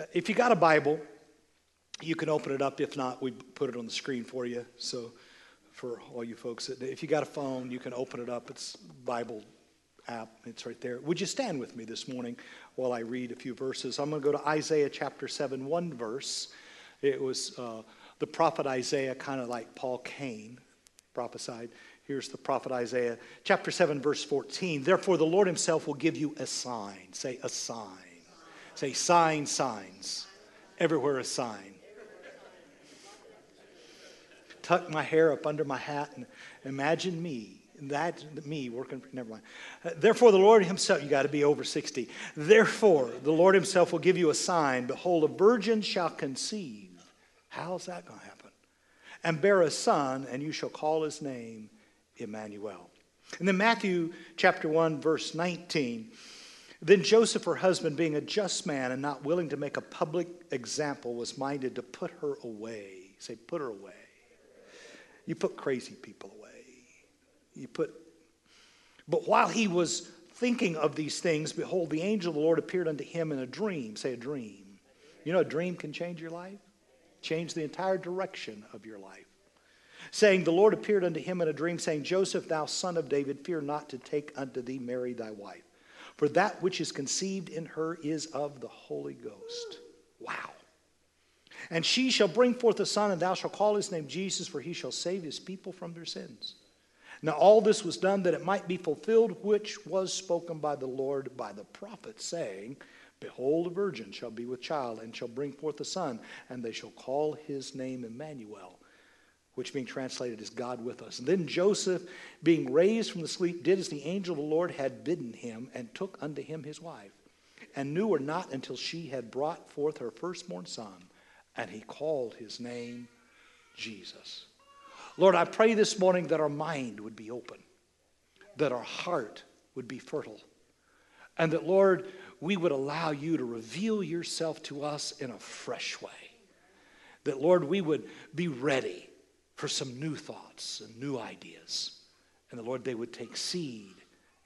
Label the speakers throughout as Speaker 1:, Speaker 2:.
Speaker 1: Uh, if you got a Bible, you can open it up. If not, we put it on the screen for you. So, for all you folks, if you got a phone, you can open it up. It's Bible app. It's right there. Would you stand with me this morning while I read a few verses? I'm going to go to Isaiah chapter 7, one verse. It was uh, the prophet Isaiah, kind of like Paul Cain prophesied. Here's the prophet Isaiah, chapter 7, verse 14. Therefore, the Lord himself will give you a sign. Say, a sign. Say, sign, signs. Everywhere a sign. Tuck my hair up under my hat and imagine me that me working never mind. Therefore the lord himself you got to be over 60 therefore the lord himself will give you a sign. Behold a virgin shall conceive. How's that going to happen? And bear a son and you shall call his name emmanuel. And then matthew chapter 1 verse 19 then Joseph, her husband, being a just man and not willing to make a public example, was minded to put her away. Say, put her away. You put crazy people away. You put, but while he was thinking of these things, behold, the angel of the Lord appeared unto him in a dream. Say, a dream. You know, a dream can change your life, change the entire direction of your life. Saying, The Lord appeared unto him in a dream, saying, Joseph, thou son of David, fear not to take unto thee Mary thy wife for that which is conceived in her is of the Holy Ghost. Wow. And she shall bring forth a son, and thou shalt call his name Jesus, for he shall save his people from their sins. Now, all this was done that it might be fulfilled, which was spoken by the Lord by the prophet, saying, Behold, a virgin shall be with child, and shall bring forth a son, and they shall call his name Emmanuel, which being translated is God with us. And then Joseph, being raised from the sleep, did as the angel of the Lord had bidden him, and took unto him his wife, and knew her not until she had brought forth her firstborn son, and he called his name Jesus. Lord, I pray this morning that our mind would be open, that our heart would be fertile, and that, Lord, we would allow you to reveal yourself to us in a fresh way. That, Lord, we would be ready for some new thoughts and new ideas. And the Lord, they would take seed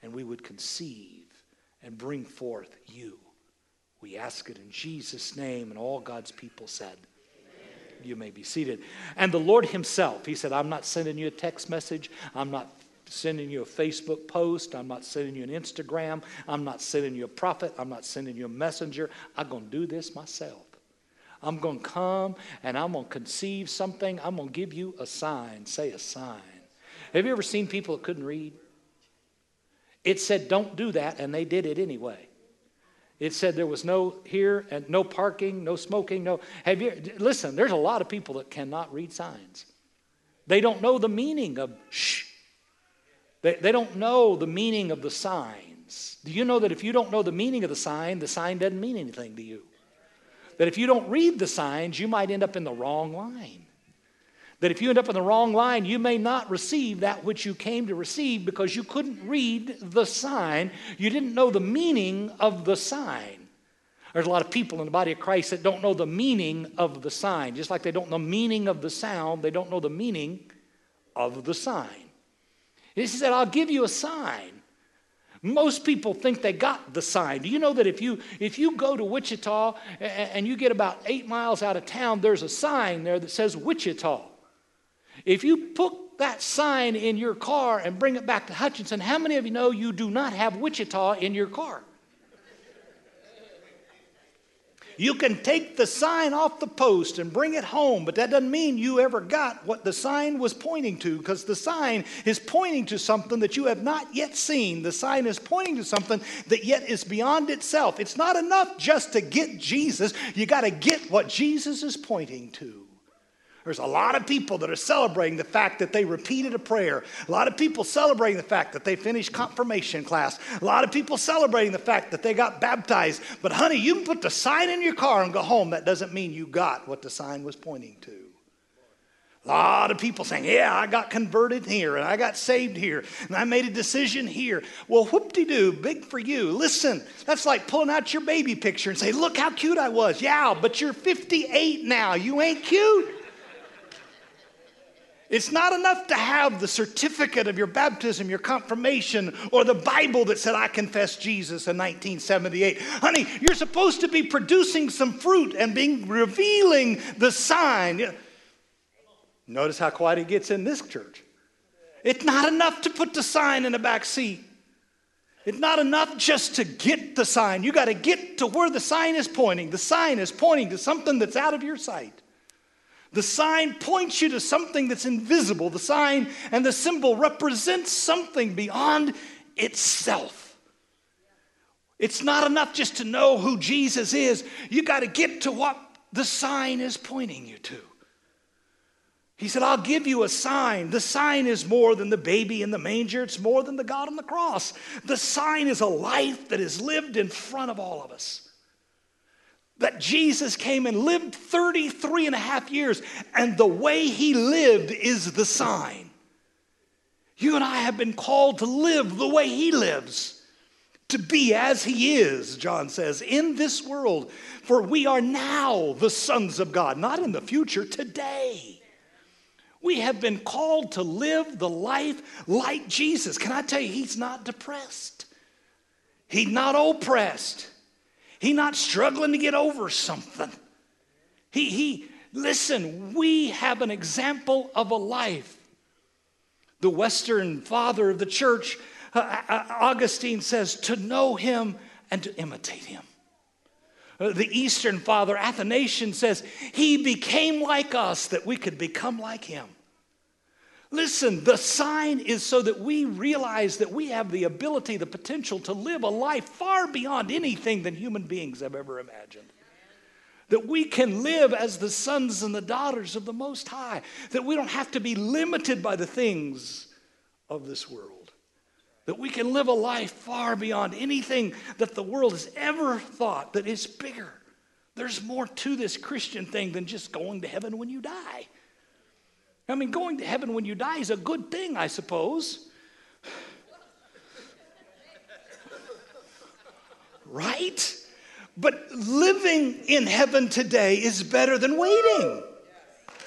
Speaker 1: and we would conceive and bring forth you. We ask it in Jesus' name, and all God's people said, Amen. You may be seated. And the Lord Himself, He said, I'm not sending you a text message. I'm not sending you a Facebook post. I'm not sending you an Instagram. I'm not sending you a prophet. I'm not sending you a messenger. I'm going to do this myself. I'm going to come and I'm going to conceive something. I'm going to give you a sign. Say a sign. Have you ever seen people that couldn't read? It said, don't do that, and they did it anyway. It said there was no here and no parking, no smoking, no. Have you listen? There's a lot of people that cannot read signs. They don't know the meaning of shh. They, they don't know the meaning of the signs. Do you know that if you don't know the meaning of the sign, the sign doesn't mean anything to you? That if you don't read the signs, you might end up in the wrong line. That if you end up in the wrong line, you may not receive that which you came to receive because you couldn't read the sign. You didn't know the meaning of the sign. There's a lot of people in the body of Christ that don't know the meaning of the sign. Just like they don't know the meaning of the sound, they don't know the meaning of the sign. He said, I'll give you a sign. Most people think they got the sign. Do you know that if you if you go to Wichita and you get about eight miles out of town, there's a sign there that says Wichita. If you put that sign in your car and bring it back to Hutchinson, how many of you know you do not have Wichita in your car? You can take the sign off the post and bring it home, but that doesn't mean you ever got what the sign was pointing to because the sign is pointing to something that you have not yet seen. The sign is pointing to something that yet is beyond itself. It's not enough just to get Jesus, you got to get what Jesus is pointing to. There's a lot of people that are celebrating the fact that they repeated a prayer. A lot of people celebrating the fact that they finished confirmation class. A lot of people celebrating the fact that they got baptized. But, honey, you can put the sign in your car and go home. That doesn't mean you got what the sign was pointing to. A lot of people saying, Yeah, I got converted here and I got saved here and I made a decision here. Well, whoop de doo, big for you. Listen, that's like pulling out your baby picture and say, Look how cute I was. Yeah, but you're 58 now. You ain't cute. It's not enough to have the certificate of your baptism, your confirmation, or the Bible that said, I confessed Jesus in 1978. Honey, you're supposed to be producing some fruit and being revealing the sign. Notice how quiet it gets in this church. It's not enough to put the sign in the back seat. It's not enough just to get the sign. You got to get to where the sign is pointing. The sign is pointing to something that's out of your sight. The sign points you to something that's invisible. The sign and the symbol represents something beyond itself. It's not enough just to know who Jesus is. You got to get to what the sign is pointing you to. He said, I'll give you a sign. The sign is more than the baby in the manger, it's more than the God on the cross. The sign is a life that is lived in front of all of us that Jesus came and lived 33 and a half years, and the way he lived is the sign. You and I have been called to live the way he lives, to be as he is, John says, in this world. For we are now the sons of God, not in the future, today. We have been called to live the life like Jesus. Can I tell you, he's not depressed, he's not oppressed. He's not struggling to get over something. He, he, listen, we have an example of a life. The Western father of the church, uh, uh, Augustine says, to know him and to imitate him. Uh, the Eastern father, Athanasius, says, he became like us that we could become like him. Listen, the sign is so that we realize that we have the ability, the potential to live a life far beyond anything that human beings have ever imagined. That we can live as the sons and the daughters of the Most High. That we don't have to be limited by the things of this world. That we can live a life far beyond anything that the world has ever thought that is bigger. There's more to this Christian thing than just going to heaven when you die. I mean, going to heaven when you die is a good thing, I suppose. right? But living in heaven today is better than waiting.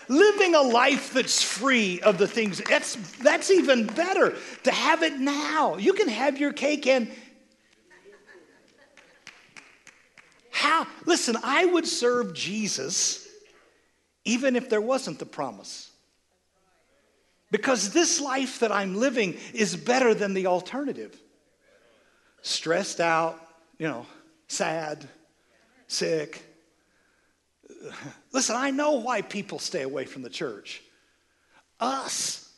Speaker 1: Living a life that's free of the things, that's, that's even better. To have it now. You can have your cake and how? Listen, I would serve Jesus even if there wasn't the promise. Because this life that I'm living is better than the alternative. Stressed out, you know, sad, sick. Listen, I know why people stay away from the church. Us.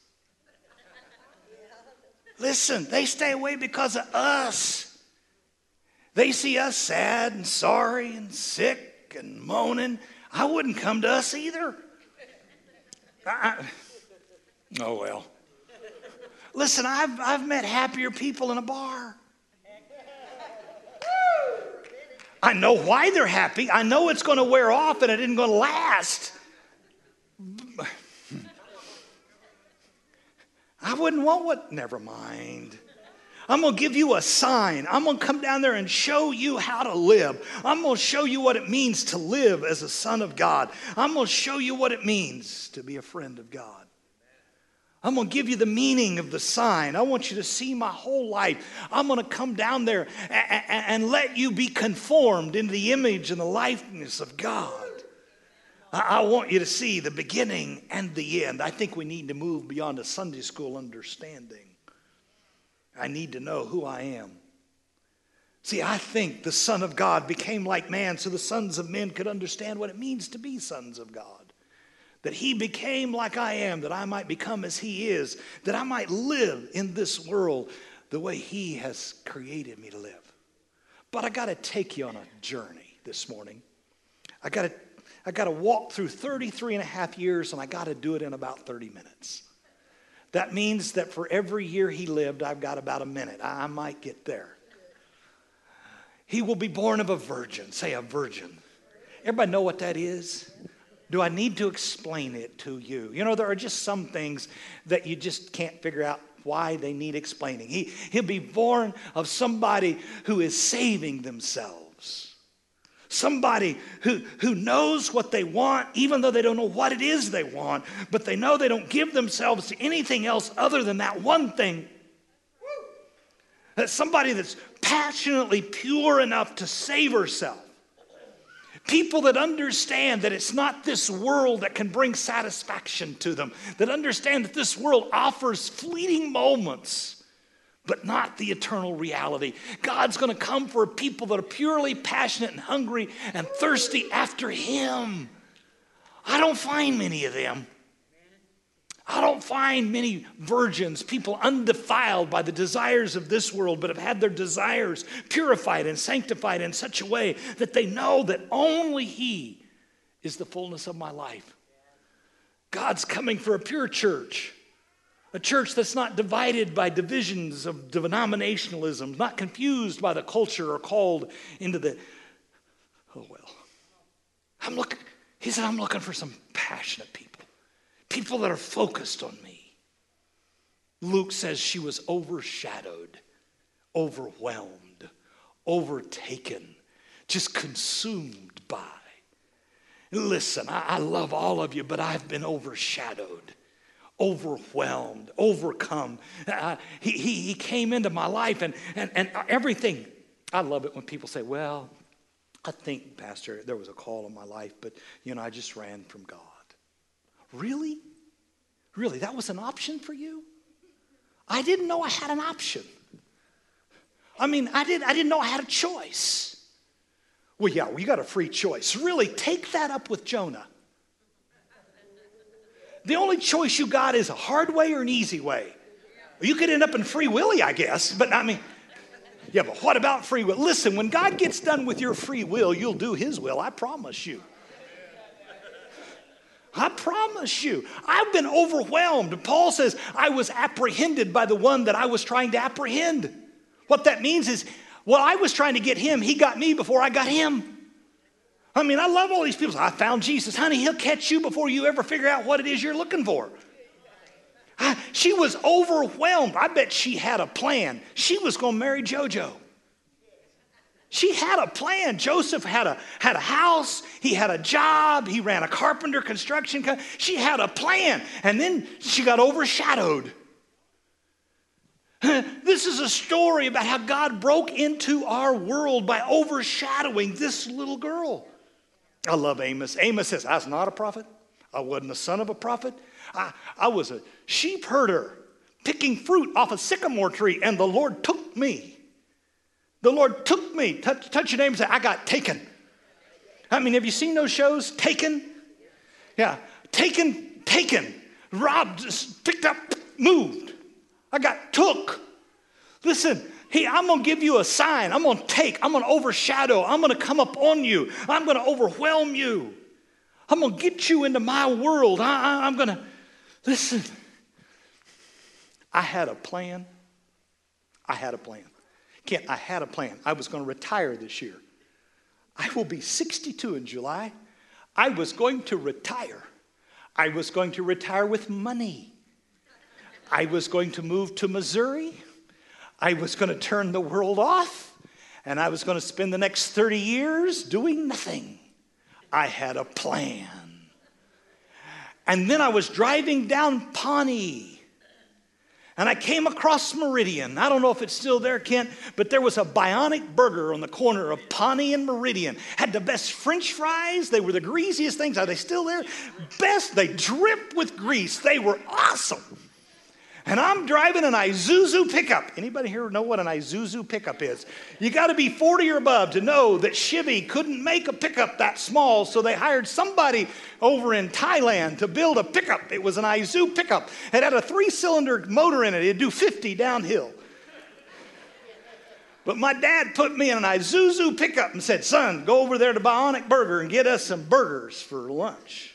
Speaker 1: Listen, they stay away because of us. They see us sad and sorry and sick and moaning. I wouldn't come to us either. I, Oh, well. Listen, I've, I've met happier people in a bar. I know why they're happy. I know it's going to wear off and it isn't going to last. I wouldn't want what, never mind. I'm going to give you a sign. I'm going to come down there and show you how to live. I'm going to show you what it means to live as a son of God. I'm going to show you what it means to be a friend of God. I'm going to give you the meaning of the sign. I want you to see my whole life. I'm going to come down there and, and let you be conformed into the image and the likeness of God. I want you to see the beginning and the end. I think we need to move beyond a Sunday school understanding. I need to know who I am. See, I think the Son of God became like man so the sons of men could understand what it means to be sons of God that he became like I am, that I might become as he is, that I might live in this world the way he has created me to live. But I got to take you on a journey this morning. I got to I got to walk through 33 and a half years and I got to do it in about 30 minutes. That means that for every year he lived, I've got about a minute. I might get there. He will be born of a virgin. Say a virgin. Everybody know what that is? Do I need to explain it to you? You know, there are just some things that you just can't figure out why they need explaining. He, he'll be born of somebody who is saving themselves, Somebody who, who knows what they want, even though they don't know what it is they want, but they know they don't give themselves to anything else other than that one thing. That somebody that's passionately pure enough to save herself. People that understand that it's not this world that can bring satisfaction to them, that understand that this world offers fleeting moments but not the eternal reality. God's to come for people that are purely passionate and hungry and thirsty after Him. I don't find many of them. I don't find many virgins, people undefiled by the desires of this world, but have had their desires purified and sanctified in such a way that they know that only He is the fullness of my life. God's coming for a pure church a church that's not divided by divisions of denominationalism, not confused by the culture or called into the, oh well. I'm looking, he said, I'm looking for some passionate people, people that are focused on me. Luke says she was overshadowed, overwhelmed, overtaken, just consumed by. Listen, I, I love all of you, but I've been overshadowed overwhelmed, overcome. Uh, he, he, he came into my life and, and, and everything. I love it when people say, Well, I think, Pastor, there was a call in my life, but, you know, I just ran from God. Really? Really? That was an option for you? I didn't know I had an option. I mean, I, did, I didn't know I had a choice. Well, yeah, you got a free choice. Really, take that up with Jonah. The only choice you got is a hard way or an easy way. You could end up in Free Willy, I guess, but I mean, yeah, but what about free will? Listen, when God gets done with your free will, you'll do His will, I promise you. I promise you. I've been overwhelmed. Paul says, I was apprehended by the one that I was trying to apprehend. What that means is, well, I was trying to get him, he got me before I got him. I mean, I love all these people. I found Jesus. Honey, he'll catch you before you ever figure out what it is you're looking for. I, she was overwhelmed. I bet she had a plan. She was going to marry JoJo. She had a plan. Joseph had a, had a house, he had a job, he ran a carpenter construction company. She had a plan. And then she got overshadowed. This is a story about how God broke into our world by overshadowing this little girl. I love Amos. Amos says, I was not a prophet. I wasn't the son of a prophet. I, I was a sheep herder picking fruit off a sycamore tree, and the Lord took me. The Lord took me. Touch, touch your name and say, I got taken. I mean, have you seen those shows? Taken? Yeah. Taken, taken, robbed, picked up, moved. I got took. Listen, Hey, I'm going to give you a sign. I'm going to take, I'm going to overshadow, I'm going to come up on you, I'm going to overwhelm you. I'm going to get you into my world. I, am going to, listen, I had a plan. I had a plan. Kent, I had a plan. I was going to retire this year. I will be 62 in July. I was going to retire. I was going to retire with money. I was going to move to Missouri. I was going to turn the world off and I was going to spend the next 30 years doing nothing. I had a plan. And then I was driving down Pawnee and I came across Meridian. I don't know if it's still there, Kent, but there was a bionic burger on the corner of Pawnee and Meridian. Had the best french fries. They were the greasiest things. Are they still there? Best. They drip with grease. They were awesome and I'm driving an Isuzu pickup. Anybody here know what an Isuzu pickup is? You got to be 40 or above to know that Chevy couldn't make a pickup that small, so they hired somebody over in Thailand to build a pickup. It was an Isuzu pickup. It had a three-cylinder motor in it. It'd do 50 downhill. But my dad put me in an Isuzu pickup and said, "Son, go over there to Bionic Burger and get us some burgers for lunch."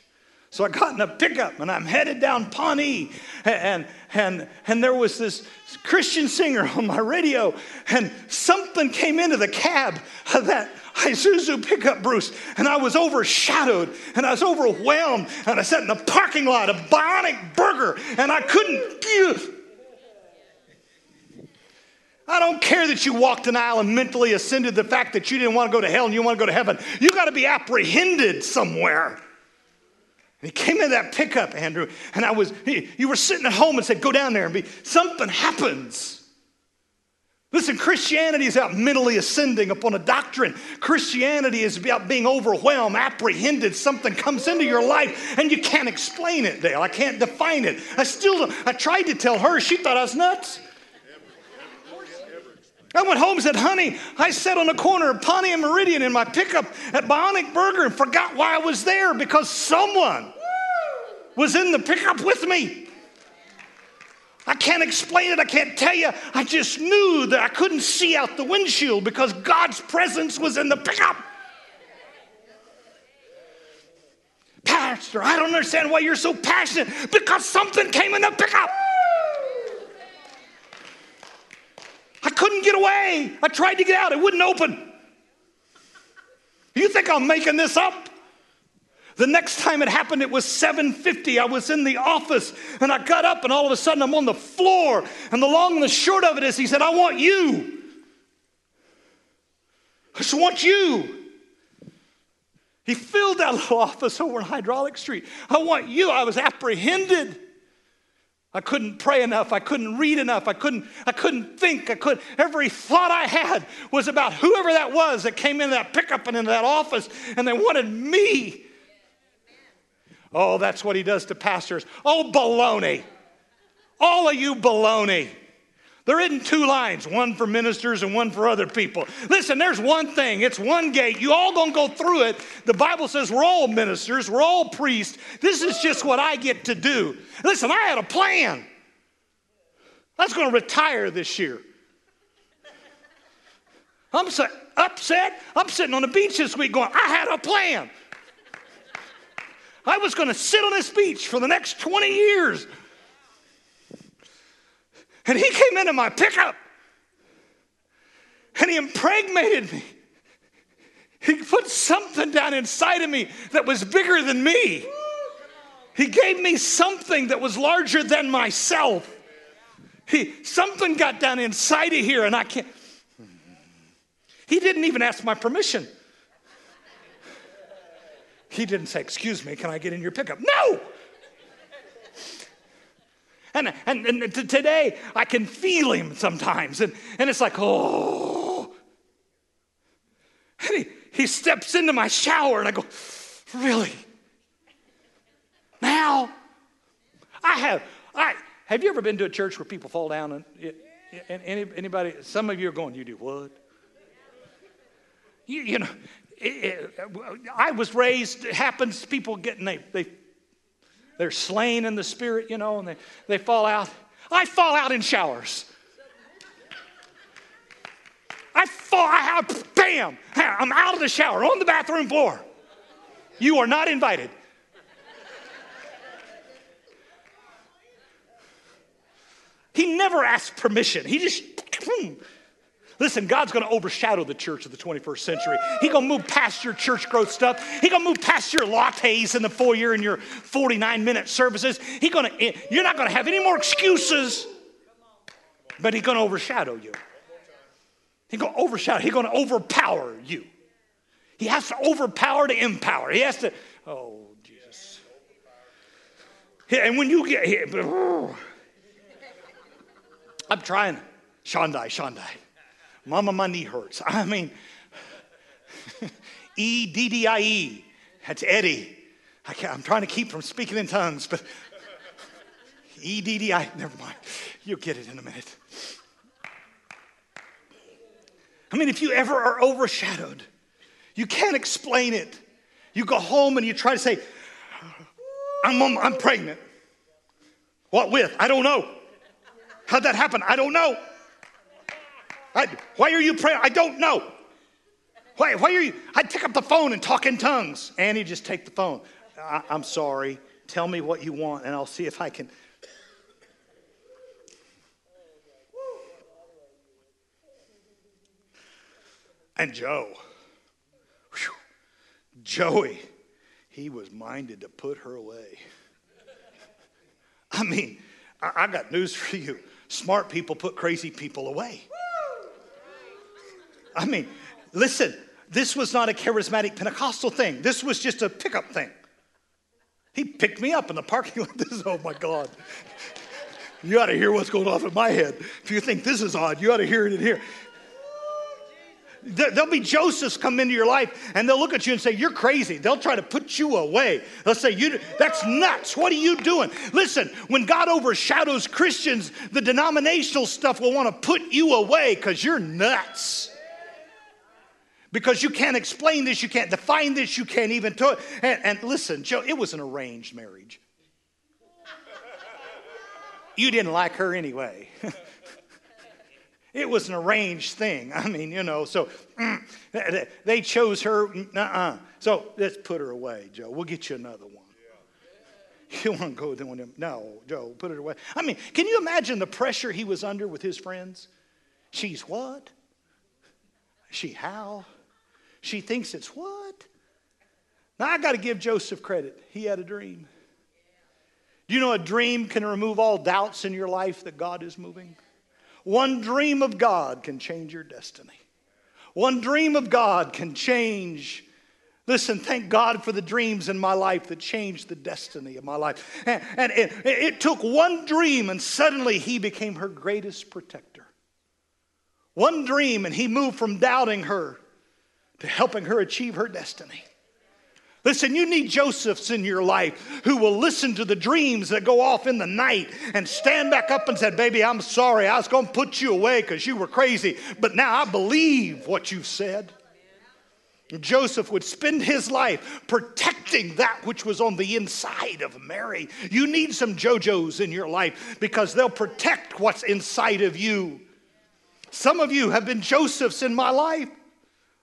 Speaker 1: So I got in a pickup and I'm headed down Pawnee. And, and, and there was this Christian singer on my radio, and something came into the cab of that Isuzu pickup, Bruce, and I was overshadowed and I was overwhelmed. And I sat in the parking lot of Bionic Burger and I couldn't. I don't care that you walked an aisle and mentally ascended the fact that you didn't want to go to hell and you want to go to heaven. You got to be apprehended somewhere. And he came in that pickup, Andrew, and I was, he, you were sitting at home and said, Go down there and be, something happens. Listen, Christianity is about mentally ascending upon a doctrine. Christianity is about being overwhelmed, apprehended. Something comes into your life and you can't explain it, Dale. I can't define it. I still. I tried to tell her. She thought I was nuts. I went home and said, honey, I sat on the corner of Pawnee and Meridian in my pickup at Bionic Burger and forgot why I was there because someone was in the pickup with me. I can't explain it. I can't tell you. I just knew that I couldn't see out the windshield because God's presence was in the pickup. Pastor, I don't understand why you're so passionate because something came in the pickup. I couldn't get away. I tried to get out, it wouldn't open. You think I'm making this up? The next time it happened, it was 7:50. I was in the office and I got up and all of a sudden I'm on the floor. And the long and the short of it is he said, I want you. I just want you. He filled that little office over in Hydraulic Street. I want you. I was apprehended. I couldn't pray enough. I couldn't read enough. I couldn't, I couldn't think. I could every thought I had was about whoever that was that came in that pickup and into that office and they wanted me. Oh, that's what he does to pastors. Oh, baloney. All of you baloney. There isn't two lines, one for ministers and one for other people. Listen, there's one thing, it's one gate. You all gonna go through it. The Bible says we're all ministers, we're all priests. This is just what I get to do. Listen, I had a plan. I was gonna retire this year. I'm so upset. I'm sitting on the beach this week going, I had a plan. I was gonna sit on this beach for the next 20 years. And he came into my pickup and he impregnated me. He put something down inside of me that was bigger than me. He gave me something that was larger than myself. He, something got down inside of here, and I can't. He didn't even ask my permission. He didn't say, Excuse me, can I get in your pickup? No! And, and, and t- today, I can feel him sometimes. And, and it's like, oh. And he, he steps into my shower, and I go, really? Now? I have, I, have you ever been to a church where people fall down? And, and any, anybody, some of you are going, you do what? You, you know, it, it, I was raised, it happens, people getting, they, they they're slain in the spirit, you know, and they, they fall out. I fall out in showers. I fall, I have, bam, I'm out of the shower on the bathroom floor. You are not invited. He never asked permission. He just, Listen, God's going to overshadow the church of the 21st century. He's going to move past your church growth stuff. He's going to move past your lattes in the foyer and your 49 minute services. He going to, eh, you're not going to have any more excuses, but he's going to overshadow you. He's going to overshadow, he's going to overpower you. He has to overpower to empower. He has to, oh, Jesus. And when you get here, I'm trying. Shandai, Shandai. Mama, my knee hurts. I mean, E D D I E. That's Eddie. I am trying to keep from speaking in tongues, but E D D I. Never mind. You'll get it in a minute. I mean, if you ever are overshadowed, you can't explain it. You go home and you try to say, I'm, I'm pregnant. What with? I don't know. How'd that happen? I don't know. I, why are you praying? I don't know. Why, why are you? I'd pick up the phone and talk in tongues. Annie, just take the phone. I, I'm sorry. Tell me what you want, and I'll see if I can. And Joe, whew, Joey, he was minded to put her away. I mean, I, I got news for you. Smart people put crazy people away. I mean, listen, this was not a charismatic Pentecostal thing. This was just a pickup thing. He picked me up in the parking lot. This is, oh my God. You ought to hear what's going on in my head. If you think this is odd, you ought to hear it in here. There'll be Josephs come into your life and they'll look at you and say, You're crazy. They'll try to put you away. They'll say, you, That's nuts. What are you doing? Listen, when God overshadows Christians, the denominational stuff will want to put you away because you're nuts. Because you can't explain this, you can't define this, you can't even talk. And, and listen, Joe, it was an arranged marriage. You didn't like her anyway. It was an arranged thing. I mean, you know, so mm, they chose her. Uh-uh. So let's put her away, Joe. We'll get you another one. You want to go with them? No, Joe, put it away. I mean, can you imagine the pressure he was under with his friends? She's what? She how? She thinks it's what? Now I got to give Joseph credit. He had a dream. Do you know a dream can remove all doubts in your life that God is moving? One dream of God can change your destiny. One dream of God can change. Listen, thank God for the dreams in my life that changed the destiny of my life. And, and it, it took one dream, and suddenly he became her greatest protector. One dream, and he moved from doubting her to helping her achieve her destiny. Listen, you need Josephs in your life who will listen to the dreams that go off in the night and stand back up and say, Baby, I'm sorry. I was going to put you away because you were crazy, but now I believe what you've said. Joseph would spend his life protecting that which was on the inside of Mary. You need some JoJo's in your life because they'll protect what's inside of you. Some of you have been Josephs in my life.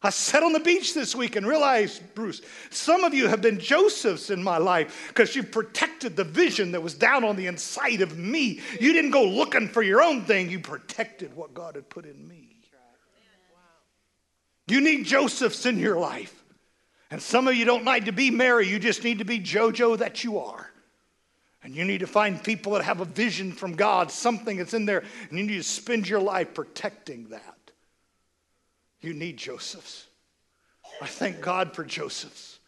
Speaker 1: I sat on the beach this week and realized, Bruce, some of you have been Josephs in my life because you protected the vision that was down on the inside of me. You didn't go looking for your own thing, you protected what God had put in me. You need Josephs in your life. And some of you don't need to be Mary, you just need to be JoJo that you are. And you need to find people that have a vision from God, something that's in there, and you need to spend your life protecting that. You need Josephs. I thank God for Josephs.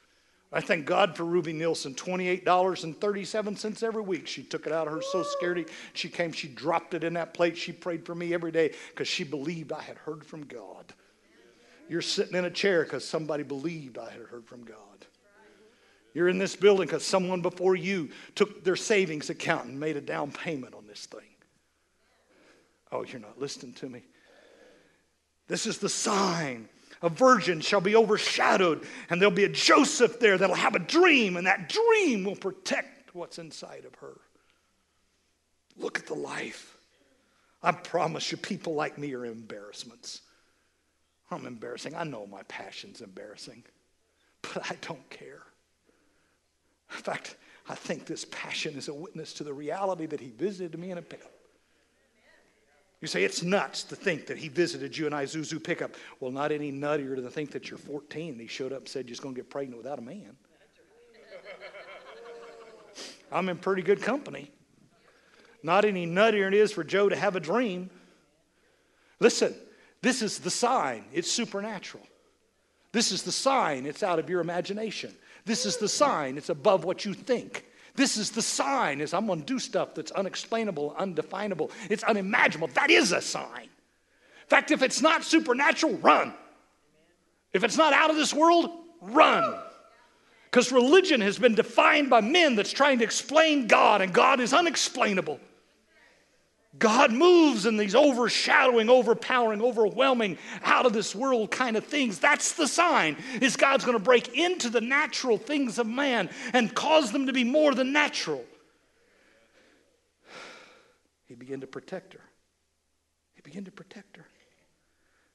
Speaker 1: I thank God for Ruby Nielsen, $28.37 every week. She took it out of her so Security. She came, she dropped it in that plate. She prayed for me every day because she believed I had heard from God. You're sitting in a chair because somebody believed I had heard from God. You're in this building because someone before you took their savings account and made a down payment on this thing. Oh, you're not listening to me. This is the sign. A virgin shall be overshadowed, and there'll be a Joseph there that'll have a dream, and that dream will protect what's inside of her. Look at the life. I promise you, people like me are embarrassments. I'm embarrassing. I know my passion's embarrassing, but I don't care. In fact, I think this passion is a witness to the reality that he visited me in a pickup. You say it's nuts to think that he visited you and Isuzu pickup. Well, not any nuttier to think that you're 14 and he showed up and said you're going to get pregnant without a man. I'm in pretty good company. Not any nuttier it is for Joe to have a dream. Listen, this is the sign. It's supernatural. This is the sign. It's out of your imagination. This is the sign. It's above what you think. This is the sign is I'm going to do stuff that's unexplainable, undefinable. It's unimaginable. That is a sign. In fact, if it's not supernatural, run. If it's not out of this world, run. Because religion has been defined by men that's trying to explain God, and God is unexplainable. God moves in these overshadowing, overpowering, overwhelming, out of this world kind of things. That's the sign. Is God's going to break into the natural things of man and cause them to be more than natural. He began to protect her. He began to protect her.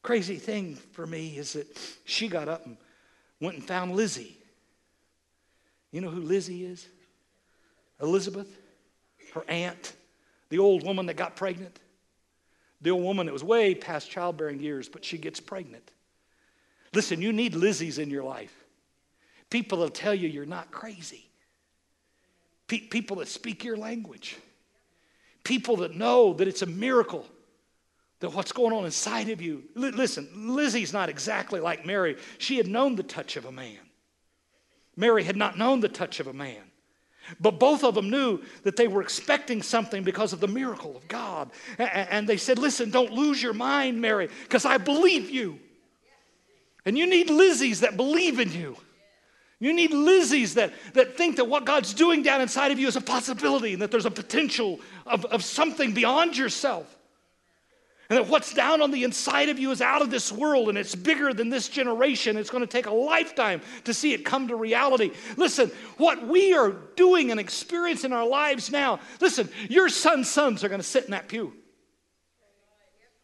Speaker 1: Crazy thing for me is that she got up and went and found Lizzie. You know who Lizzie is? Elizabeth, her aunt the old woman that got pregnant, the old woman that was way past childbearing years, but she gets pregnant. Listen, you need Lizzies in your life. People that tell you you're not crazy. Pe- people that speak your language. People that know that it's a miracle that what's going on inside of you. L- listen, Lizzie's not exactly like Mary. She had known the touch of a man. Mary had not known the touch of a man. But both of them knew that they were expecting something because of the miracle of God. And they said, Listen, don't lose your mind, Mary, because I believe you. And you need Lizzies that believe in you. You need Lizzies that, that think that what God's doing down inside of you is a possibility and that there's a potential of, of something beyond yourself. And that what's down on the inside of you is out of this world and it's bigger than this generation. It's going to take a lifetime to see it come to reality. Listen, what we are doing and experiencing in our lives now, listen, your son's sons are going to sit in that pew.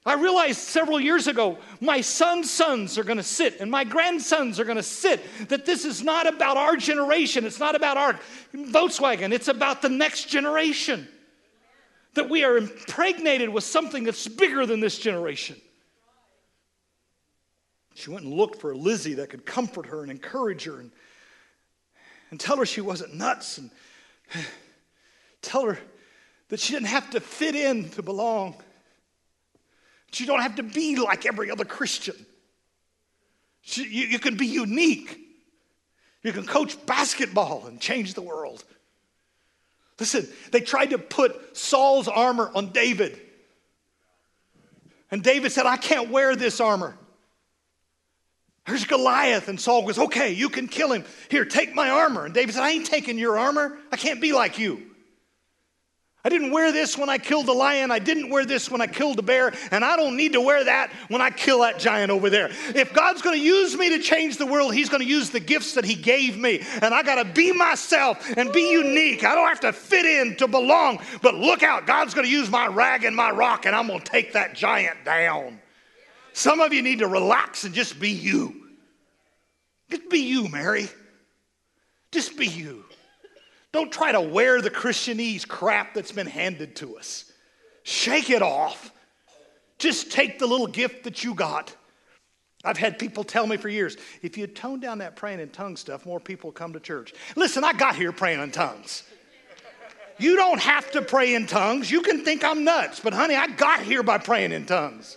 Speaker 1: I realized several years ago, my son's sons are going to sit and my grandsons are going to sit, that this is not about our generation. It's not about our Volkswagen. It's about the next generation. That we are impregnated with something that's bigger than this generation. She went and looked for a Lizzie that could comfort her and encourage her and, and tell her she wasn't nuts and tell her that she didn't have to fit in to belong. You don't have to be like every other Christian. You, you can be unique. You can coach basketball and change the world. Listen, they tried to put Saul's armor on David. And David said, I can't wear this armor. There's Goliath. And Saul goes, Okay, you can kill him. Here, take my armor. And David said, I ain't taking your armor. I can't be like you. I didn't wear this when I killed the lion. I didn't wear this when I killed the bear. And I don't need to wear that when I kill that giant over there. If God's going to use me to change the world, He's going to use the gifts that He gave me. And I got to be myself and be unique. I don't have to fit in to belong. But look out, God's going to use my rag and my rock, and I'm going to take that giant down. Some of you need to relax and just be you. Just be you, Mary. Just be you. Don't try to wear the Christianese crap that's been handed to us. Shake it off. Just take the little gift that you got. I've had people tell me for years if you tone down that praying in tongues stuff, more people come to church. Listen, I got here praying in tongues. You don't have to pray in tongues. You can think I'm nuts, but honey, I got here by praying in tongues.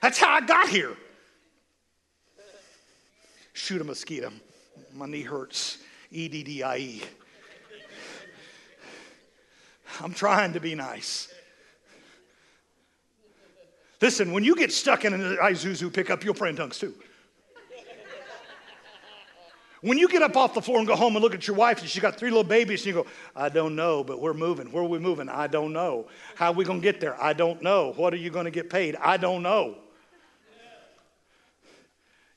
Speaker 1: That's how I got here. Shoot a mosquito. My knee hurts. E D D I E. I'm trying to be nice. Listen, when you get stuck in an Isuzu pickup, you'll pray in tongues too. When you get up off the floor and go home and look at your wife and she's got three little babies and you go, I don't know, but we're moving. Where are we moving? I don't know. How are we going to get there? I don't know. What are you going to get paid? I don't know.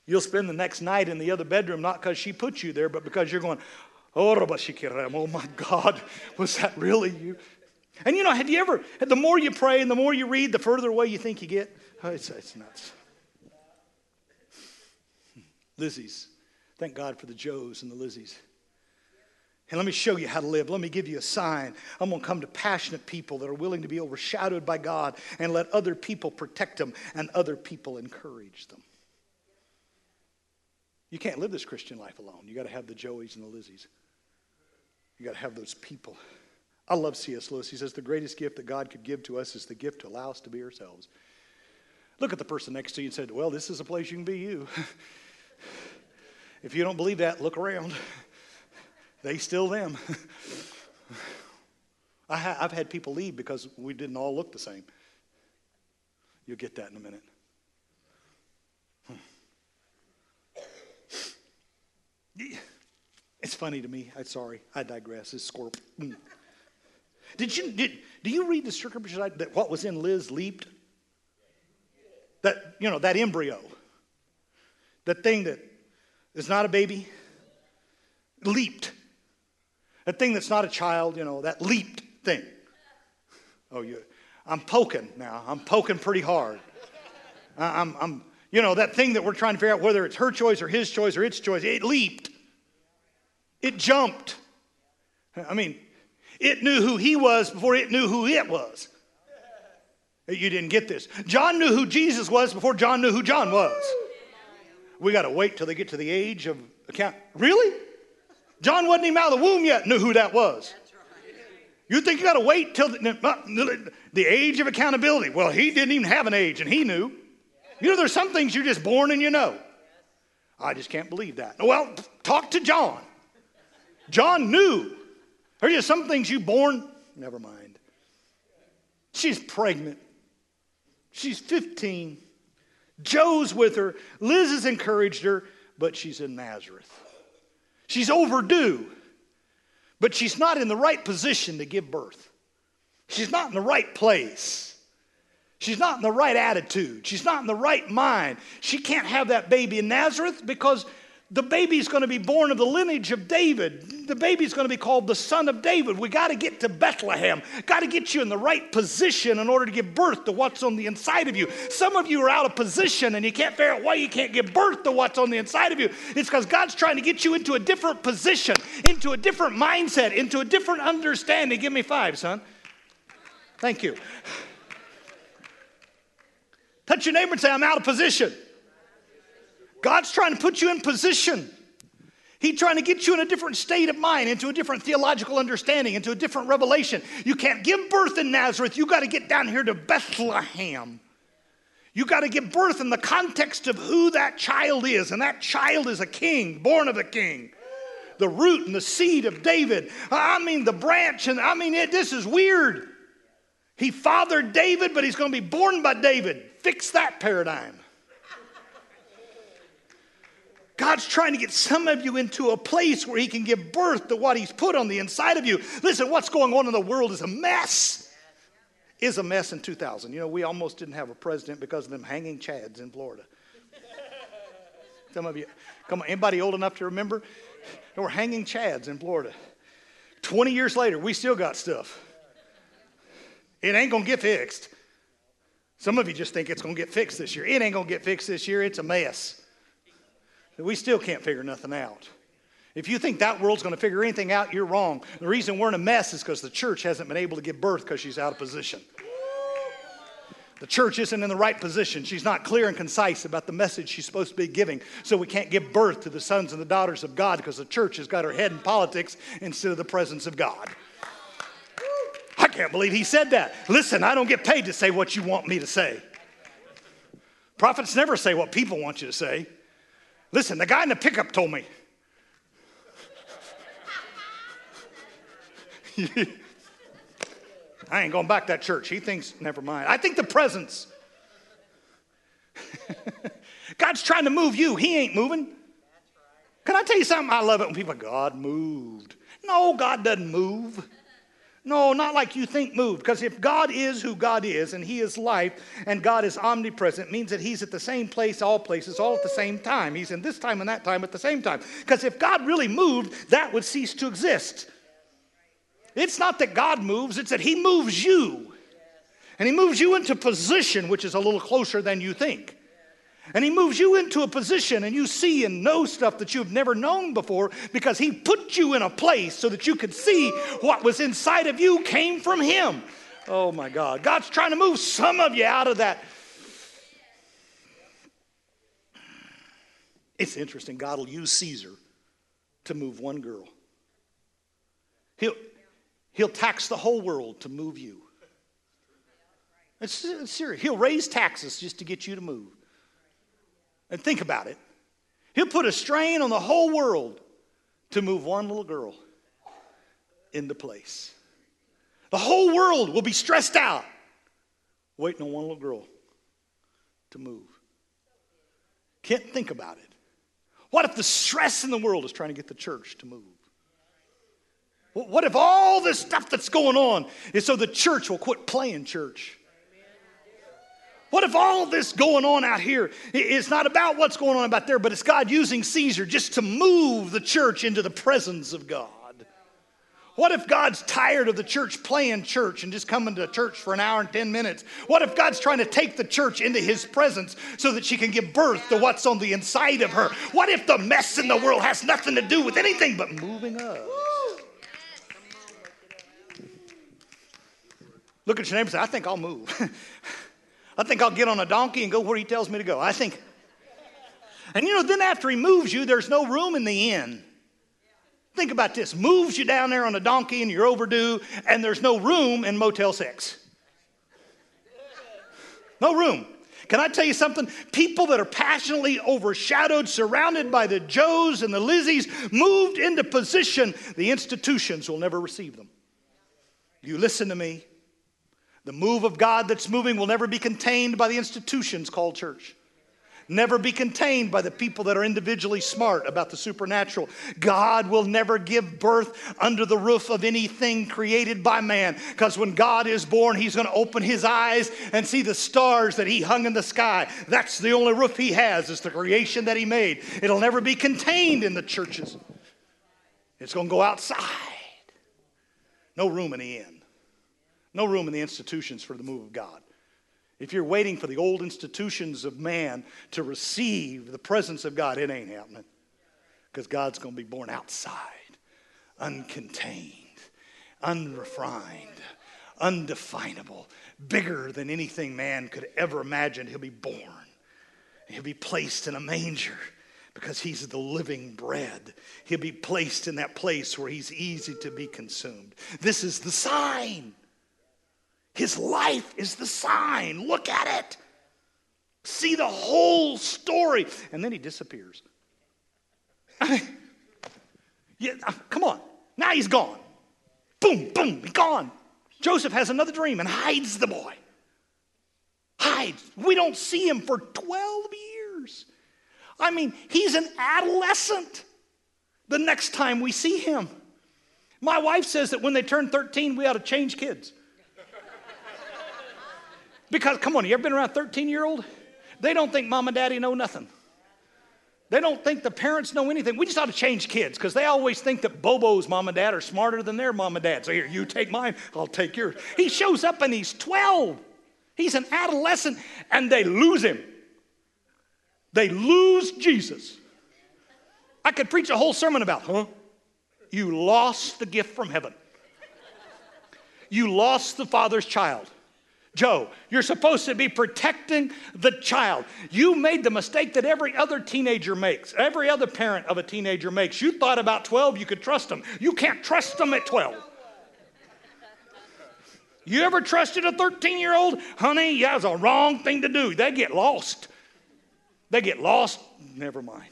Speaker 1: You'll spend the next night in the other bedroom not because she put you there, but because you're going, Oh, oh my God, was that really you? And you know, have you ever, the more you pray and the more you read, the further away you think you get? Oh, it's, it's nuts. Hmm. Lizzie's. Thank God for the Joes and the Lizzies. And let me show you how to live. Let me give you a sign. I'm going to come to passionate people that are willing to be overshadowed by God and let other people protect them and other people encourage them. You can't live this Christian life alone. You got to have the Joeys and the Lizzies. You got to have those people. I love C.S. Lewis. He says the greatest gift that God could give to us is the gift to allow us to be ourselves. Look at the person next to you and said, Well, this is a place you can be you. if you don't believe that, look around. they still them. I have had people leave because we didn't all look the same. You'll get that in a minute. Yeah. It's funny to me. I'm sorry. I digress. It's scorp. Mm. Did you did do you read the scripture that what was in Liz leaped? That you know that embryo, that thing that is not a baby, leaped. That thing that's not a child, you know, that leaped thing. Oh, you, I'm poking now. I'm poking pretty hard. I'm, I'm, you know, that thing that we're trying to figure out whether it's her choice or his choice or its choice. It leaped. It jumped. I mean, it knew who he was before it knew who it was. You didn't get this. John knew who Jesus was before John knew who John was. We got to wait till they get to the age of account. Really? John wasn't even out of the womb yet, knew who that was. You think you got to wait till the, the age of accountability? Well, he didn't even have an age and he knew. You know, there's some things you're just born and you know. I just can't believe that. Well, talk to John. John knew. There's just some things you born, never mind. She's pregnant. She's 15. Joe's with her. Liz has encouraged her, but she's in Nazareth. She's overdue, but she's not in the right position to give birth. She's not in the right place. She's not in the right attitude. She's not in the right mind. She can't have that baby in Nazareth because the baby's going to be born of the lineage of David. The baby's going to be called the son of David. We got to get to Bethlehem. Got to get you in the right position in order to give birth to what's on the inside of you. Some of you are out of position and you can't figure out why you can't give birth to what's on the inside of you. It's because God's trying to get you into a different position, into a different mindset, into a different understanding. Give me five, son. Thank you. Touch your neighbor and say, I'm out of position. God's trying to put you in position. He's trying to get you in a different state of mind, into a different theological understanding, into a different revelation. You can't give birth in Nazareth. You got to get down here to Bethlehem. You got to give birth in the context of who that child is. And that child is a king, born of a king. The root and the seed of David. I mean, the branch. And I mean, it, this is weird. He fathered David, but he's going to be born by David. Fix that paradigm. God's trying to get some of you into a place where He can give birth to what He's put on the inside of you. Listen, what's going on in the world is a mess. Is a mess in 2000. You know, we almost didn't have a president because of them hanging chads in Florida. Some of you, come on, anybody old enough to remember? There were hanging chads in Florida. 20 years later, we still got stuff. It ain't gonna get fixed. Some of you just think it's gonna get fixed this year. It ain't gonna get fixed this year, it's a mess. We still can't figure nothing out. If you think that world's going to figure anything out, you're wrong. The reason we're in a mess is because the church hasn't been able to give birth because she's out of position. The church isn't in the right position. She's not clear and concise about the message she's supposed to be giving. So we can't give birth to the sons and the daughters of God because the church has got her head in politics instead of the presence of God. I can't believe he said that. Listen, I don't get paid to say what you want me to say. Prophets never say what people want you to say. Listen, the guy in the pickup told me. I ain't going back that church. He thinks, never mind. I think the presence. God's trying to move you. He ain't moving. Can I tell you something? I love it when people God moved. No, God doesn't move. No, not like you think moved. Because if God is who God is and He is life and God is omnipresent, means that He's at the same place, all places, all at the same time. He's in this time and that time at the same time. Because if God really moved, that would cease to exist. It's not that God moves, it's that He moves you. And He moves you into position, which is a little closer than you think. And he moves you into a position and you see and know stuff that you've never known before because he put you in a place so that you could see what was inside of you came from him. Oh my God. God's trying to move some of you out of that. It's interesting. God will use Caesar to move one girl. He'll, he'll tax the whole world to move you. It's, it's serious. He'll raise taxes just to get you to move. And think about it. He'll put a strain on the whole world to move one little girl into place. The whole world will be stressed out waiting on one little girl to move. Can't think about it. What if the stress in the world is trying to get the church to move? What if all this stuff that's going on is so the church will quit playing church? What if all this going on out here is not about what's going on about there, but it's God using Caesar just to move the church into the presence of God? What if God's tired of the church playing church and just coming to church for an hour and 10 minutes? What if God's trying to take the church into his presence so that she can give birth to what's on the inside of her? What if the mess in the world has nothing to do with anything but moving us? Look at your neighbor and say, I think I'll move. I think I'll get on a donkey and go where he tells me to go. I think. And you know, then after he moves you, there's no room in the inn Think about this moves you down there on a donkey and you're overdue, and there's no room in Motel 6. No room. Can I tell you something? People that are passionately overshadowed, surrounded by the Joes and the Lizzies, moved into position, the institutions will never receive them. You listen to me. The move of God that's moving will never be contained by the institutions called church never be contained by the people that are individually smart about the supernatural. God will never give birth under the roof of anything created by man because when God is born, he's going to open his eyes and see the stars that he hung in the sky. That's the only roof he has, is the creation that he made. It'll never be contained in the churches, it's going to go outside. No room in the inn, no room in the institutions for the move of God. If you're waiting for the old institutions of man to receive the presence of God, it ain't happening. Because God's going to be born outside, uncontained, unrefined, undefinable, bigger than anything man could ever imagine. He'll be born. He'll be placed in a manger because he's the living bread. He'll be placed in that place where he's easy to be consumed. This is the sign. His life is the sign. Look at it. See the whole story. And then he disappears. yeah, uh, come on. Now he's gone. Boom, boom, he's gone. Joseph has another dream and hides the boy. Hides. We don't see him for 12 years. I mean, he's an adolescent the next time we see him. My wife says that when they turn 13, we ought to change kids. Because, come on, you ever been around 13 year old? They don't think mom and daddy know nothing. They don't think the parents know anything. We just ought to change kids because they always think that Bobo's mom and dad are smarter than their mom and dad. So here, you take mine, I'll take yours. He shows up and he's 12. He's an adolescent and they lose him. They lose Jesus. I could preach a whole sermon about, huh? You lost the gift from heaven. You lost the Father's child. Joe, you're supposed to be protecting the child. You made the mistake that every other teenager makes, every other parent of a teenager makes. You thought about 12, you could trust them. You can't trust them at 12. You ever trusted a 13 year old? Honey, that's a wrong thing to do. They get lost. They get lost. Never mind.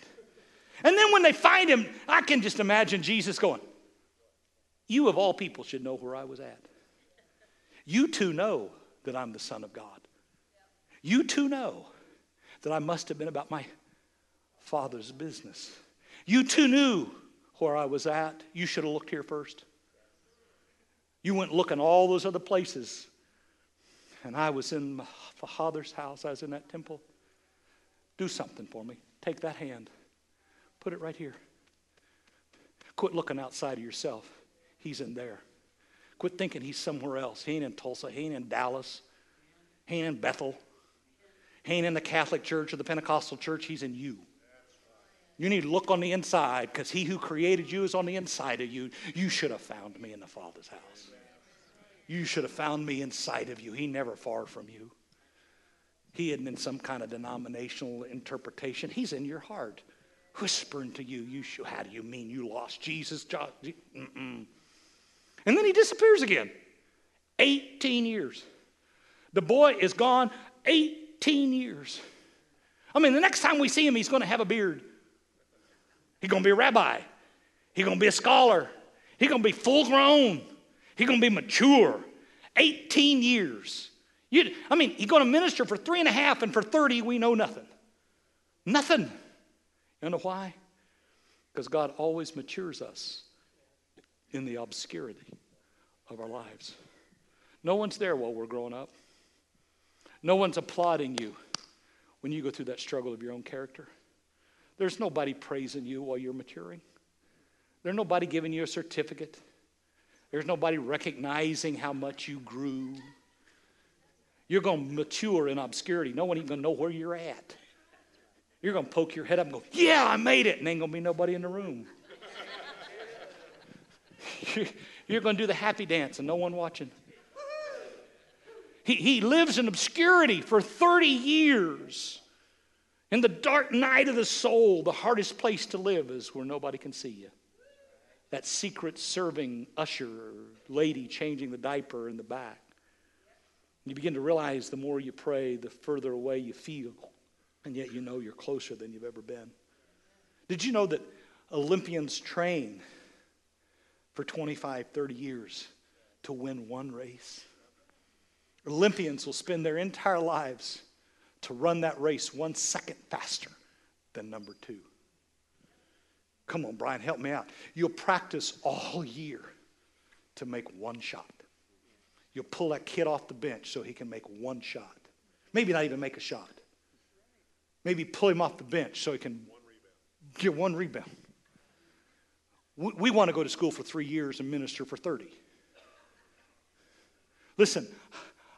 Speaker 1: And then when they find him, I can just imagine Jesus going, You of all people should know where I was at. You two know that I'm the Son of God. You too know that I must have been about my Father's business. You too knew where I was at. You should have looked here first. You went looking all those other places. And I was in my Father's house, I was in that temple. Do something for me. Take that hand, put it right here. Quit looking outside of yourself. He's in there. Quit thinking he's somewhere else. He ain't in Tulsa. He ain't in Dallas. He ain't in Bethel. He ain't in the Catholic Church or the Pentecostal Church. He's in you. You need to look on the inside because he who created you is on the inside of you. You should have found me in the Father's house. You should have found me inside of you. He never far from you. He isn't in some kind of denominational interpretation. He's in your heart, whispering to you. You should, how do you mean you lost Jesus? Mm-mm. And then he disappears again. 18 years. The boy is gone 18 years. I mean, the next time we see him, he's going to have a beard. He's going to be a rabbi. He's going to be a scholar. He's going to be full grown. He's going to be mature. 18 years. You, I mean, he's going to minister for three and a half, and for 30, we know nothing. Nothing. You know why? Because God always matures us in the obscurity of our lives. No one's there while we're growing up. No one's applauding you when you go through that struggle of your own character. There's nobody praising you while you're maturing. There's nobody giving you a certificate. There's nobody recognizing how much you grew. You're going to mature in obscurity. No one even going to know where you're at. You're going to poke your head up and go, Yeah, I made it. And ain't going to be nobody in the room. You're going to do the happy dance and no one watching. He, he lives in obscurity for 30 years. In the dark night of the soul, the hardest place to live is where nobody can see you. that secret serving usher or lady changing the diaper in the back. You begin to realize the more you pray, the further away you feel, and yet you know you're closer than you've ever been. Did you know that Olympians train for 25, 30 years to win one race? Olympians will spend their entire lives to run that race one second faster than number two. Come on, Brian, help me out. You'll practice all year to make one shot. You'll pull that kid off the bench so he can make one shot. Maybe not even make a shot. Maybe pull him off the bench so he can get one rebound. We, we want to go to school for three years and minister for 30. Listen,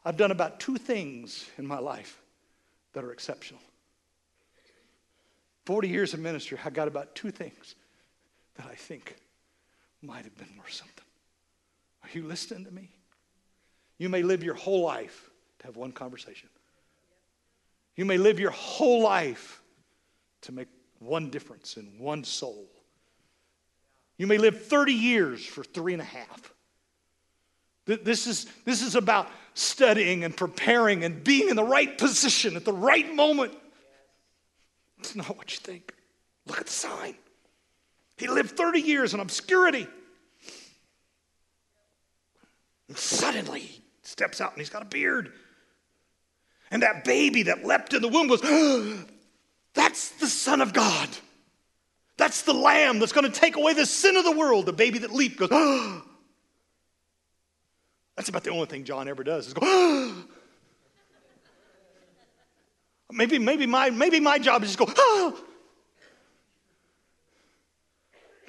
Speaker 1: I've done about two things in my life that are exceptional. 40 years of ministry, I got about two things that I think might have been worth something. Are you listening to me? You may live your whole life to have one conversation. You may live your whole life to make one difference in one soul. You may live 30 years for three and a half. This is, this is about studying and preparing and being in the right position at the right moment. It's not what you think. Look at the sign. He lived 30 years in obscurity. And suddenly he steps out and he's got a beard. And that baby that leapt in the womb was, oh, that's the Son of God. That's the Lamb that's going to take away the sin of the world. The baby that leaped goes, oh. That's about the only thing John ever does is go, oh. Maybe, maybe, my, maybe my job is just go, oh.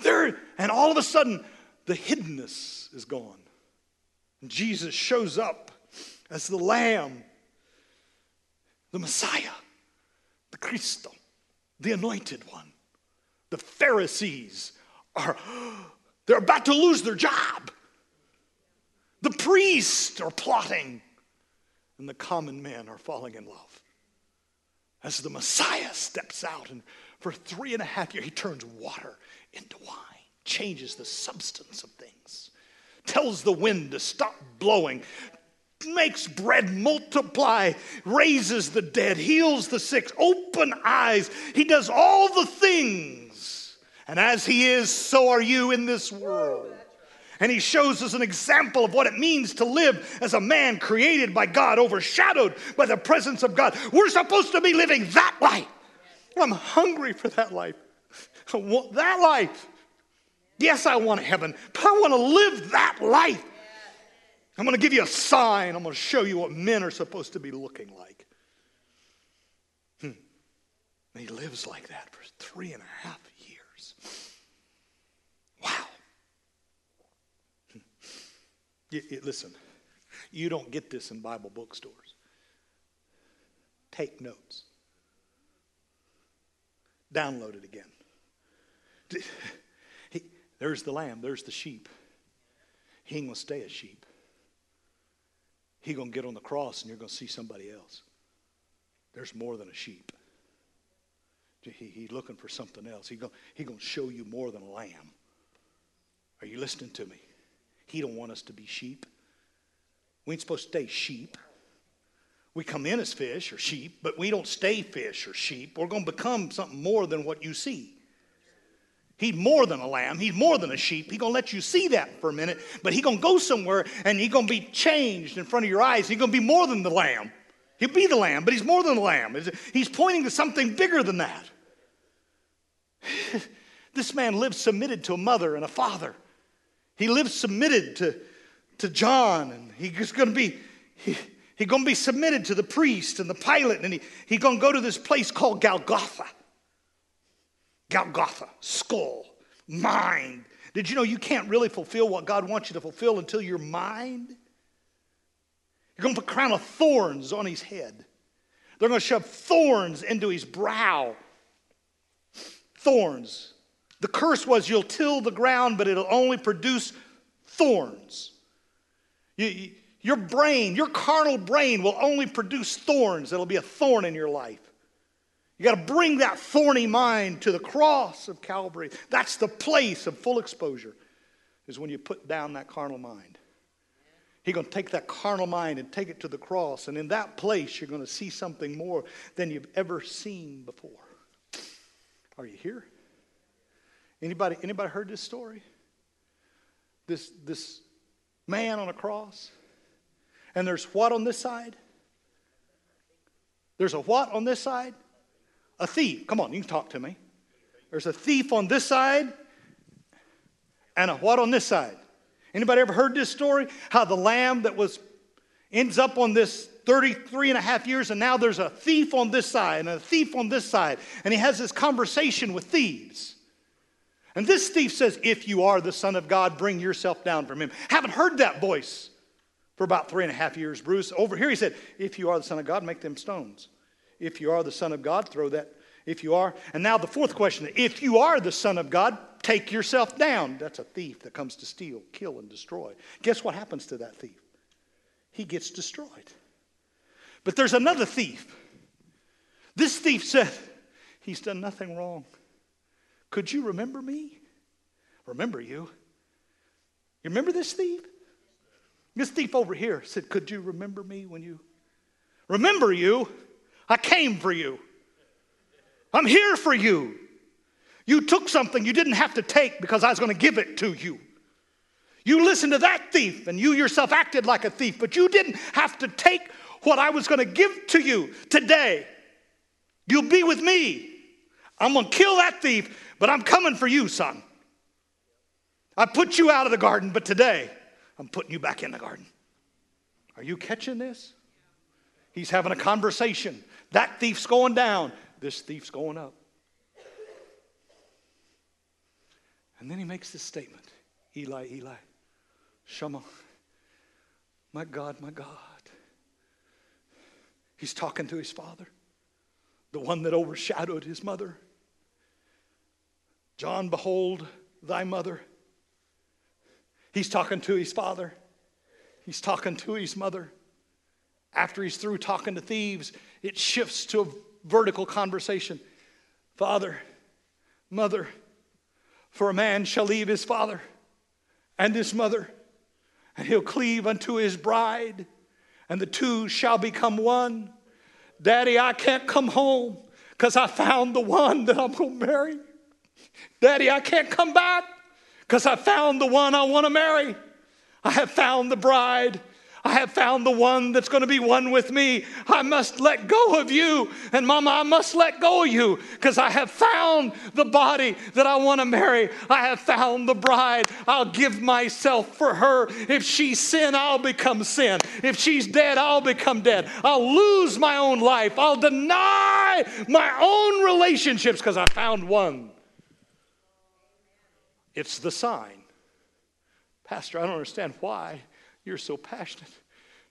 Speaker 1: There, and all of a sudden, the hiddenness is gone. And Jesus shows up as the Lamb, the Messiah, the Christo, the anointed one. The Pharisees are, they're about to lose their job. The priests are plotting, and the common men are falling in love as the Messiah steps out and for three and a half years he turns water into wine, changes the substance of things, tells the wind to stop blowing, makes bread multiply, raises the dead, heals the sick, open eyes. He does all the things. And as he is, so are you in this world. And he shows us an example of what it means to live as a man created by God, overshadowed by the presence of God. We're supposed to be living that life. I'm hungry for that life. I want that life. Yes, I want heaven, but I want to live that life. I'm going to give you a sign. I'm going to show you what men are supposed to be looking like. Hmm. And he lives like that for three and a half years. Wow. You, you, listen, you don't get this in Bible bookstores. Take notes. Download it again. He, there's the lamb, there's the sheep. He ain't gonna stay a sheep. He gonna get on the cross and you're gonna see somebody else. There's more than a sheep. He, he's looking for something else. He gonna, he gonna show you more than a lamb. Are you listening to me? He don't want us to be sheep. We ain't supposed to stay sheep. We come in as fish or sheep, but we don't stay fish or sheep. We're going to become something more than what you see. He's more than a lamb. He's more than a sheep. He's going to let you see that for a minute, but he's going to go somewhere and he's going to be changed in front of your eyes. He's going to be more than the lamb. He'll be the lamb, but he's more than the lamb. He's pointing to something bigger than that. this man lives submitted to a mother and a father. He lives submitted to, to John, and he's going to be. He, He's going to be submitted to the priest and the Pilate, and he, he's going to go to this place called Golgotha. Golgotha, skull, mind. Did you know you can't really fulfill what God wants you to fulfill until your mind? You're going to put a crown of thorns on his head. They're going to shove thorns into his brow. Thorns. The curse was you'll till the ground, but it'll only produce thorns. You, you, your brain, your carnal brain, will only produce thorns. It'll be a thorn in your life. You got to bring that thorny mind to the cross of Calvary. That's the place of full exposure. is when you put down that carnal mind. He's going to take that carnal mind and take it to the cross. And in that place, you're going to see something more than you've ever seen before. Are you here? Anybody, anybody heard this story? This, this man on a cross? And there's what on this side? There's a what on this side? A thief. Come on, you can talk to me. There's a thief on this side and a what on this side? Anybody ever heard this story? How the lamb that was ends up on this 33 and a half years, and now there's a thief on this side and a thief on this side. And he has this conversation with thieves. And this thief says, If you are the Son of God, bring yourself down from him. Haven't heard that voice for about three and a half years, Bruce. Over here, he said, If you are the Son of God, make them stones. If you are the Son of God, throw that. If you are. And now the fourth question if you are the Son of God, take yourself down. That's a thief that comes to steal, kill, and destroy. Guess what happens to that thief? He gets destroyed. But there's another thief. This thief said, He's done nothing wrong. Could you remember me? Remember you? You remember this thief? This thief over here said, Could you remember me when you remember you? I came for you. I'm here for you. You took something you didn't have to take because I was going to give it to you. You listened to that thief and you yourself acted like a thief, but you didn't have to take what I was going to give to you today. You'll be with me. I'm going to kill that thief, but I'm coming for you, son. I put you out of the garden, but today I'm putting you back in the garden. Are you catching this? He's having a conversation. That thief's going down, this thief's going up. And then he makes this statement Eli, Eli, Shema, my God, my God. He's talking to his father, the one that overshadowed his mother. John, behold thy mother. He's talking to his father. He's talking to his mother. After he's through talking to thieves, it shifts to a vertical conversation. Father, mother, for a man shall leave his father and his mother, and he'll cleave unto his bride, and the two shall become one. Daddy, I can't come home because I found the one that I'm going to marry. Daddy, I can't come back because I found the one I want to marry. I have found the bride. I have found the one that's going to be one with me. I must let go of you. And mama, I must let go of you because I have found the body that I want to marry. I have found the bride. I'll give myself for her. If she's sin, I'll become sin. If she's dead, I'll become dead. I'll lose my own life. I'll deny my own relationships because I found one. It's the sign. Pastor, I don't understand why you're so passionate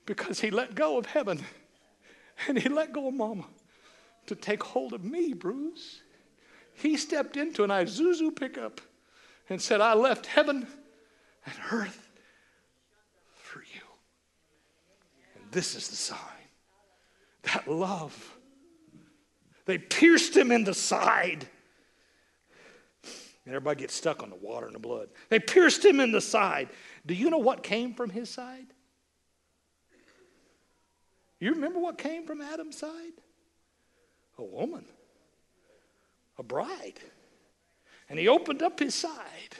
Speaker 1: because he let go of heaven and he let go of mama to take hold of me, Bruce. He stepped into an Isuzu pickup and said, I left heaven and earth for you. And this is the sign that love. They pierced him in the side. And everybody gets stuck on the water and the blood. They pierced him in the side. Do you know what came from his side? You remember what came from Adam's side? A woman, a bride. And he opened up his side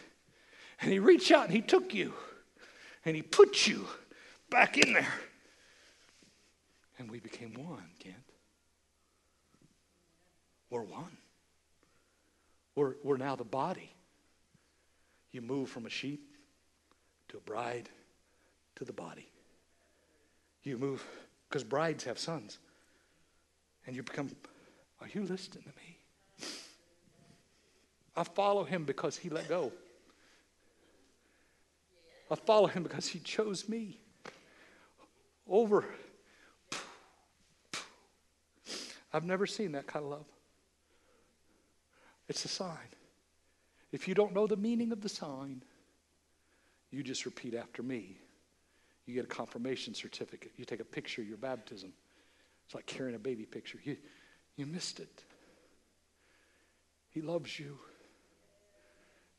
Speaker 1: and he reached out and he took you and he put you back in there. And we became one, Kent. We're one. We're, we're now the body. You move from a sheep a bride to the body. You move because brides have sons. And you become, are you listening to me? I follow him because he let go. I follow him because he chose me over. I've never seen that kind of love. It's a sign. If you don't know the meaning of the sign, you just repeat after me. You get a confirmation certificate. You take a picture of your baptism. It's like carrying a baby picture. You, you missed it. He loves you.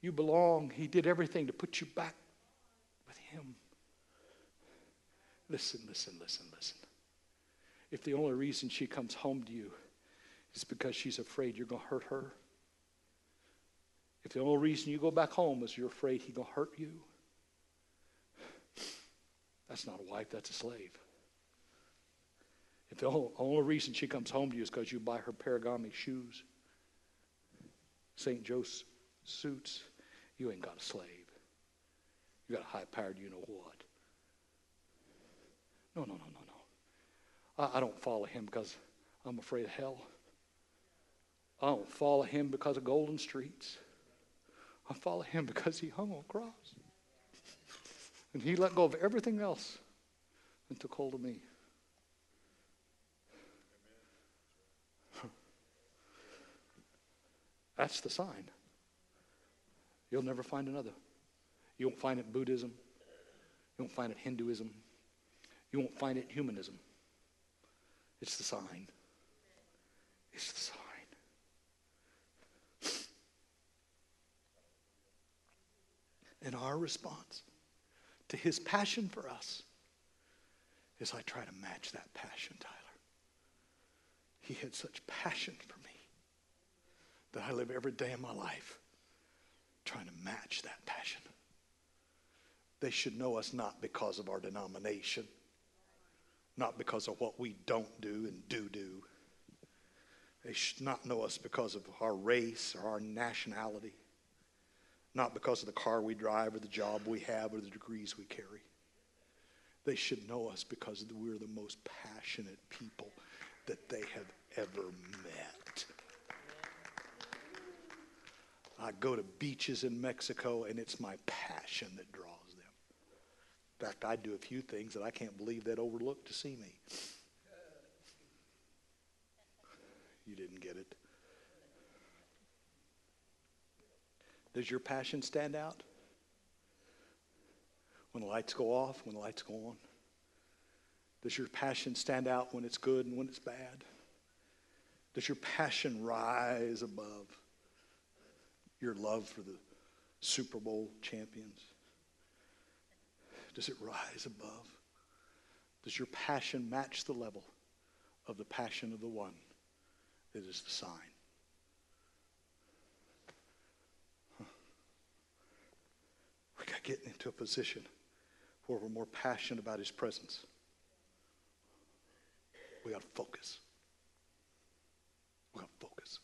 Speaker 1: You belong. He did everything to put you back with Him. Listen, listen, listen, listen. If the only reason she comes home to you is because she's afraid you're going to hurt her, if the only reason you go back home is you're afraid he's going to hurt you, that's not a wife, that's a slave. If the only reason she comes home to you is because you buy her Ferragamo shoes, St. Joe's suits, you ain't got a slave. You got a high powered you know what. No, no, no, no, no. I, I don't follow him because I'm afraid of hell. I don't follow him because of golden streets. I follow him because he hung on a cross. And he let go of everything else and took hold of me. That's the sign. You'll never find another. You won't find it Buddhism. You won't find it in Hinduism. You won't find it humanism. It's the sign. It's the sign. And our response to his passion for us is I try to match that passion, Tyler. He had such passion for me that I live every day of my life trying to match that passion. They should know us not because of our denomination, not because of what we don't do and do do. They should not know us because of our race or our nationality, not because of the car we drive or the job we have or the degrees we carry. They should know us because we're the most passionate people that they have ever met. I go to beaches in Mexico, and it's my passion that draws them. In fact, I do a few things that I can't believe they'd overlook to see me. You didn't get it. Does your passion stand out? When the lights go off, when the lights go on? Does your passion stand out when it's good and when it's bad? Does your passion rise above? your love for the Super Bowl champions? Does it rise above? Does your passion match the level of the passion of the one that is the sign? We got getting into a position where we're more passionate about his presence. We got to focus. We got to focus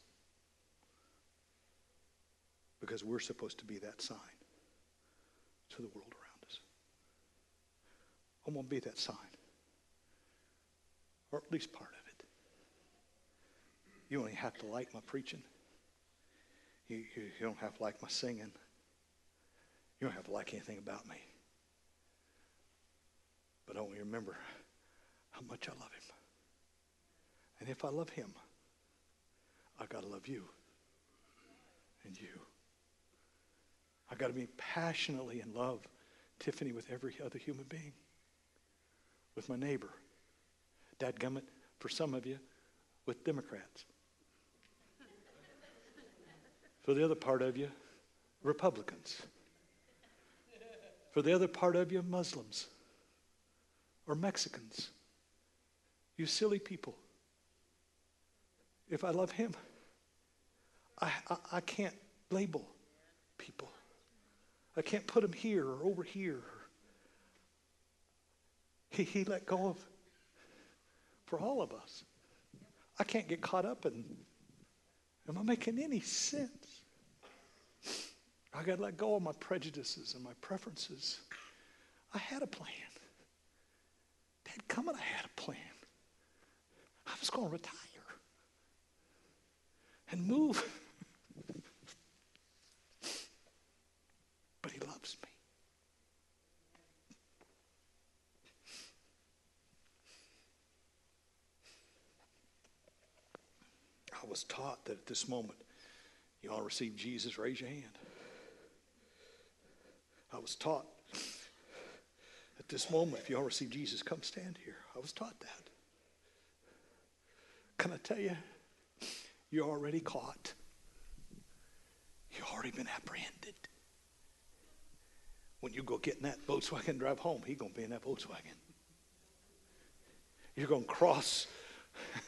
Speaker 1: because we're supposed to be that sign to the world around us. I'm going to be that sign, or at least part of it. You only have to like my preaching. You, you, you don't have to like my singing. You don't have to like anything about me. But I only remember how much I love him. And if I love him, I got to love you and you. I've got to be passionately in love, Tiffany, with every other human being, with my neighbor. Dadgummit, for some of you, with Democrats. For the other part of you, Republicans. For the other part of you, Muslims or Mexicans. You silly people. If I love him, I, I, I can't label people. I can't put him here or over here. He, he let go of for all of us. I can't get caught up in, am I making any sense? I got to let go of my prejudices and my preferences. I had a plan. Dad, coming, I had a plan. I was going to retire and move. But he loves me. I was taught that at this moment, you all receive Jesus, raise your hand. I was taught at this moment, if you don't receive Jesus, come stand here. I was taught that. Can I tell you, you're already caught. You've already been apprehended. When you go get in that Volkswagen and drive home, he's going to be in that Volkswagen. You're going to cross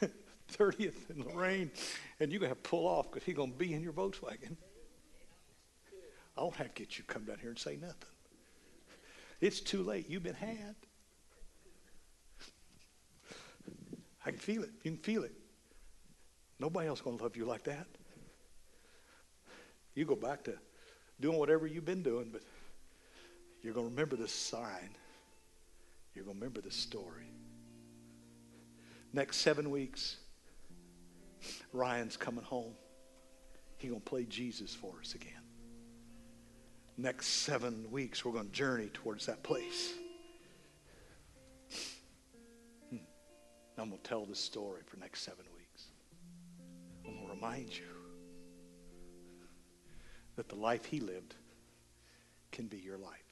Speaker 1: 30th in Lorraine, and you're going to have to pull off because he's going to be in your Volkswagen. I don't have to get you come down here and say nothing. It's too late. You've been had. I can feel it. You can feel it. Nobody else going to love you like that. You go back to doing whatever you've been doing, but you're going to remember this sign. You're going to remember this story. Next seven weeks, Ryan's coming home. He's going to play Jesus for us again. Next seven weeks, we're going to journey towards that place. Hmm. I'm going to tell this story for next seven weeks. I'm going to remind you that the life he lived can be your life.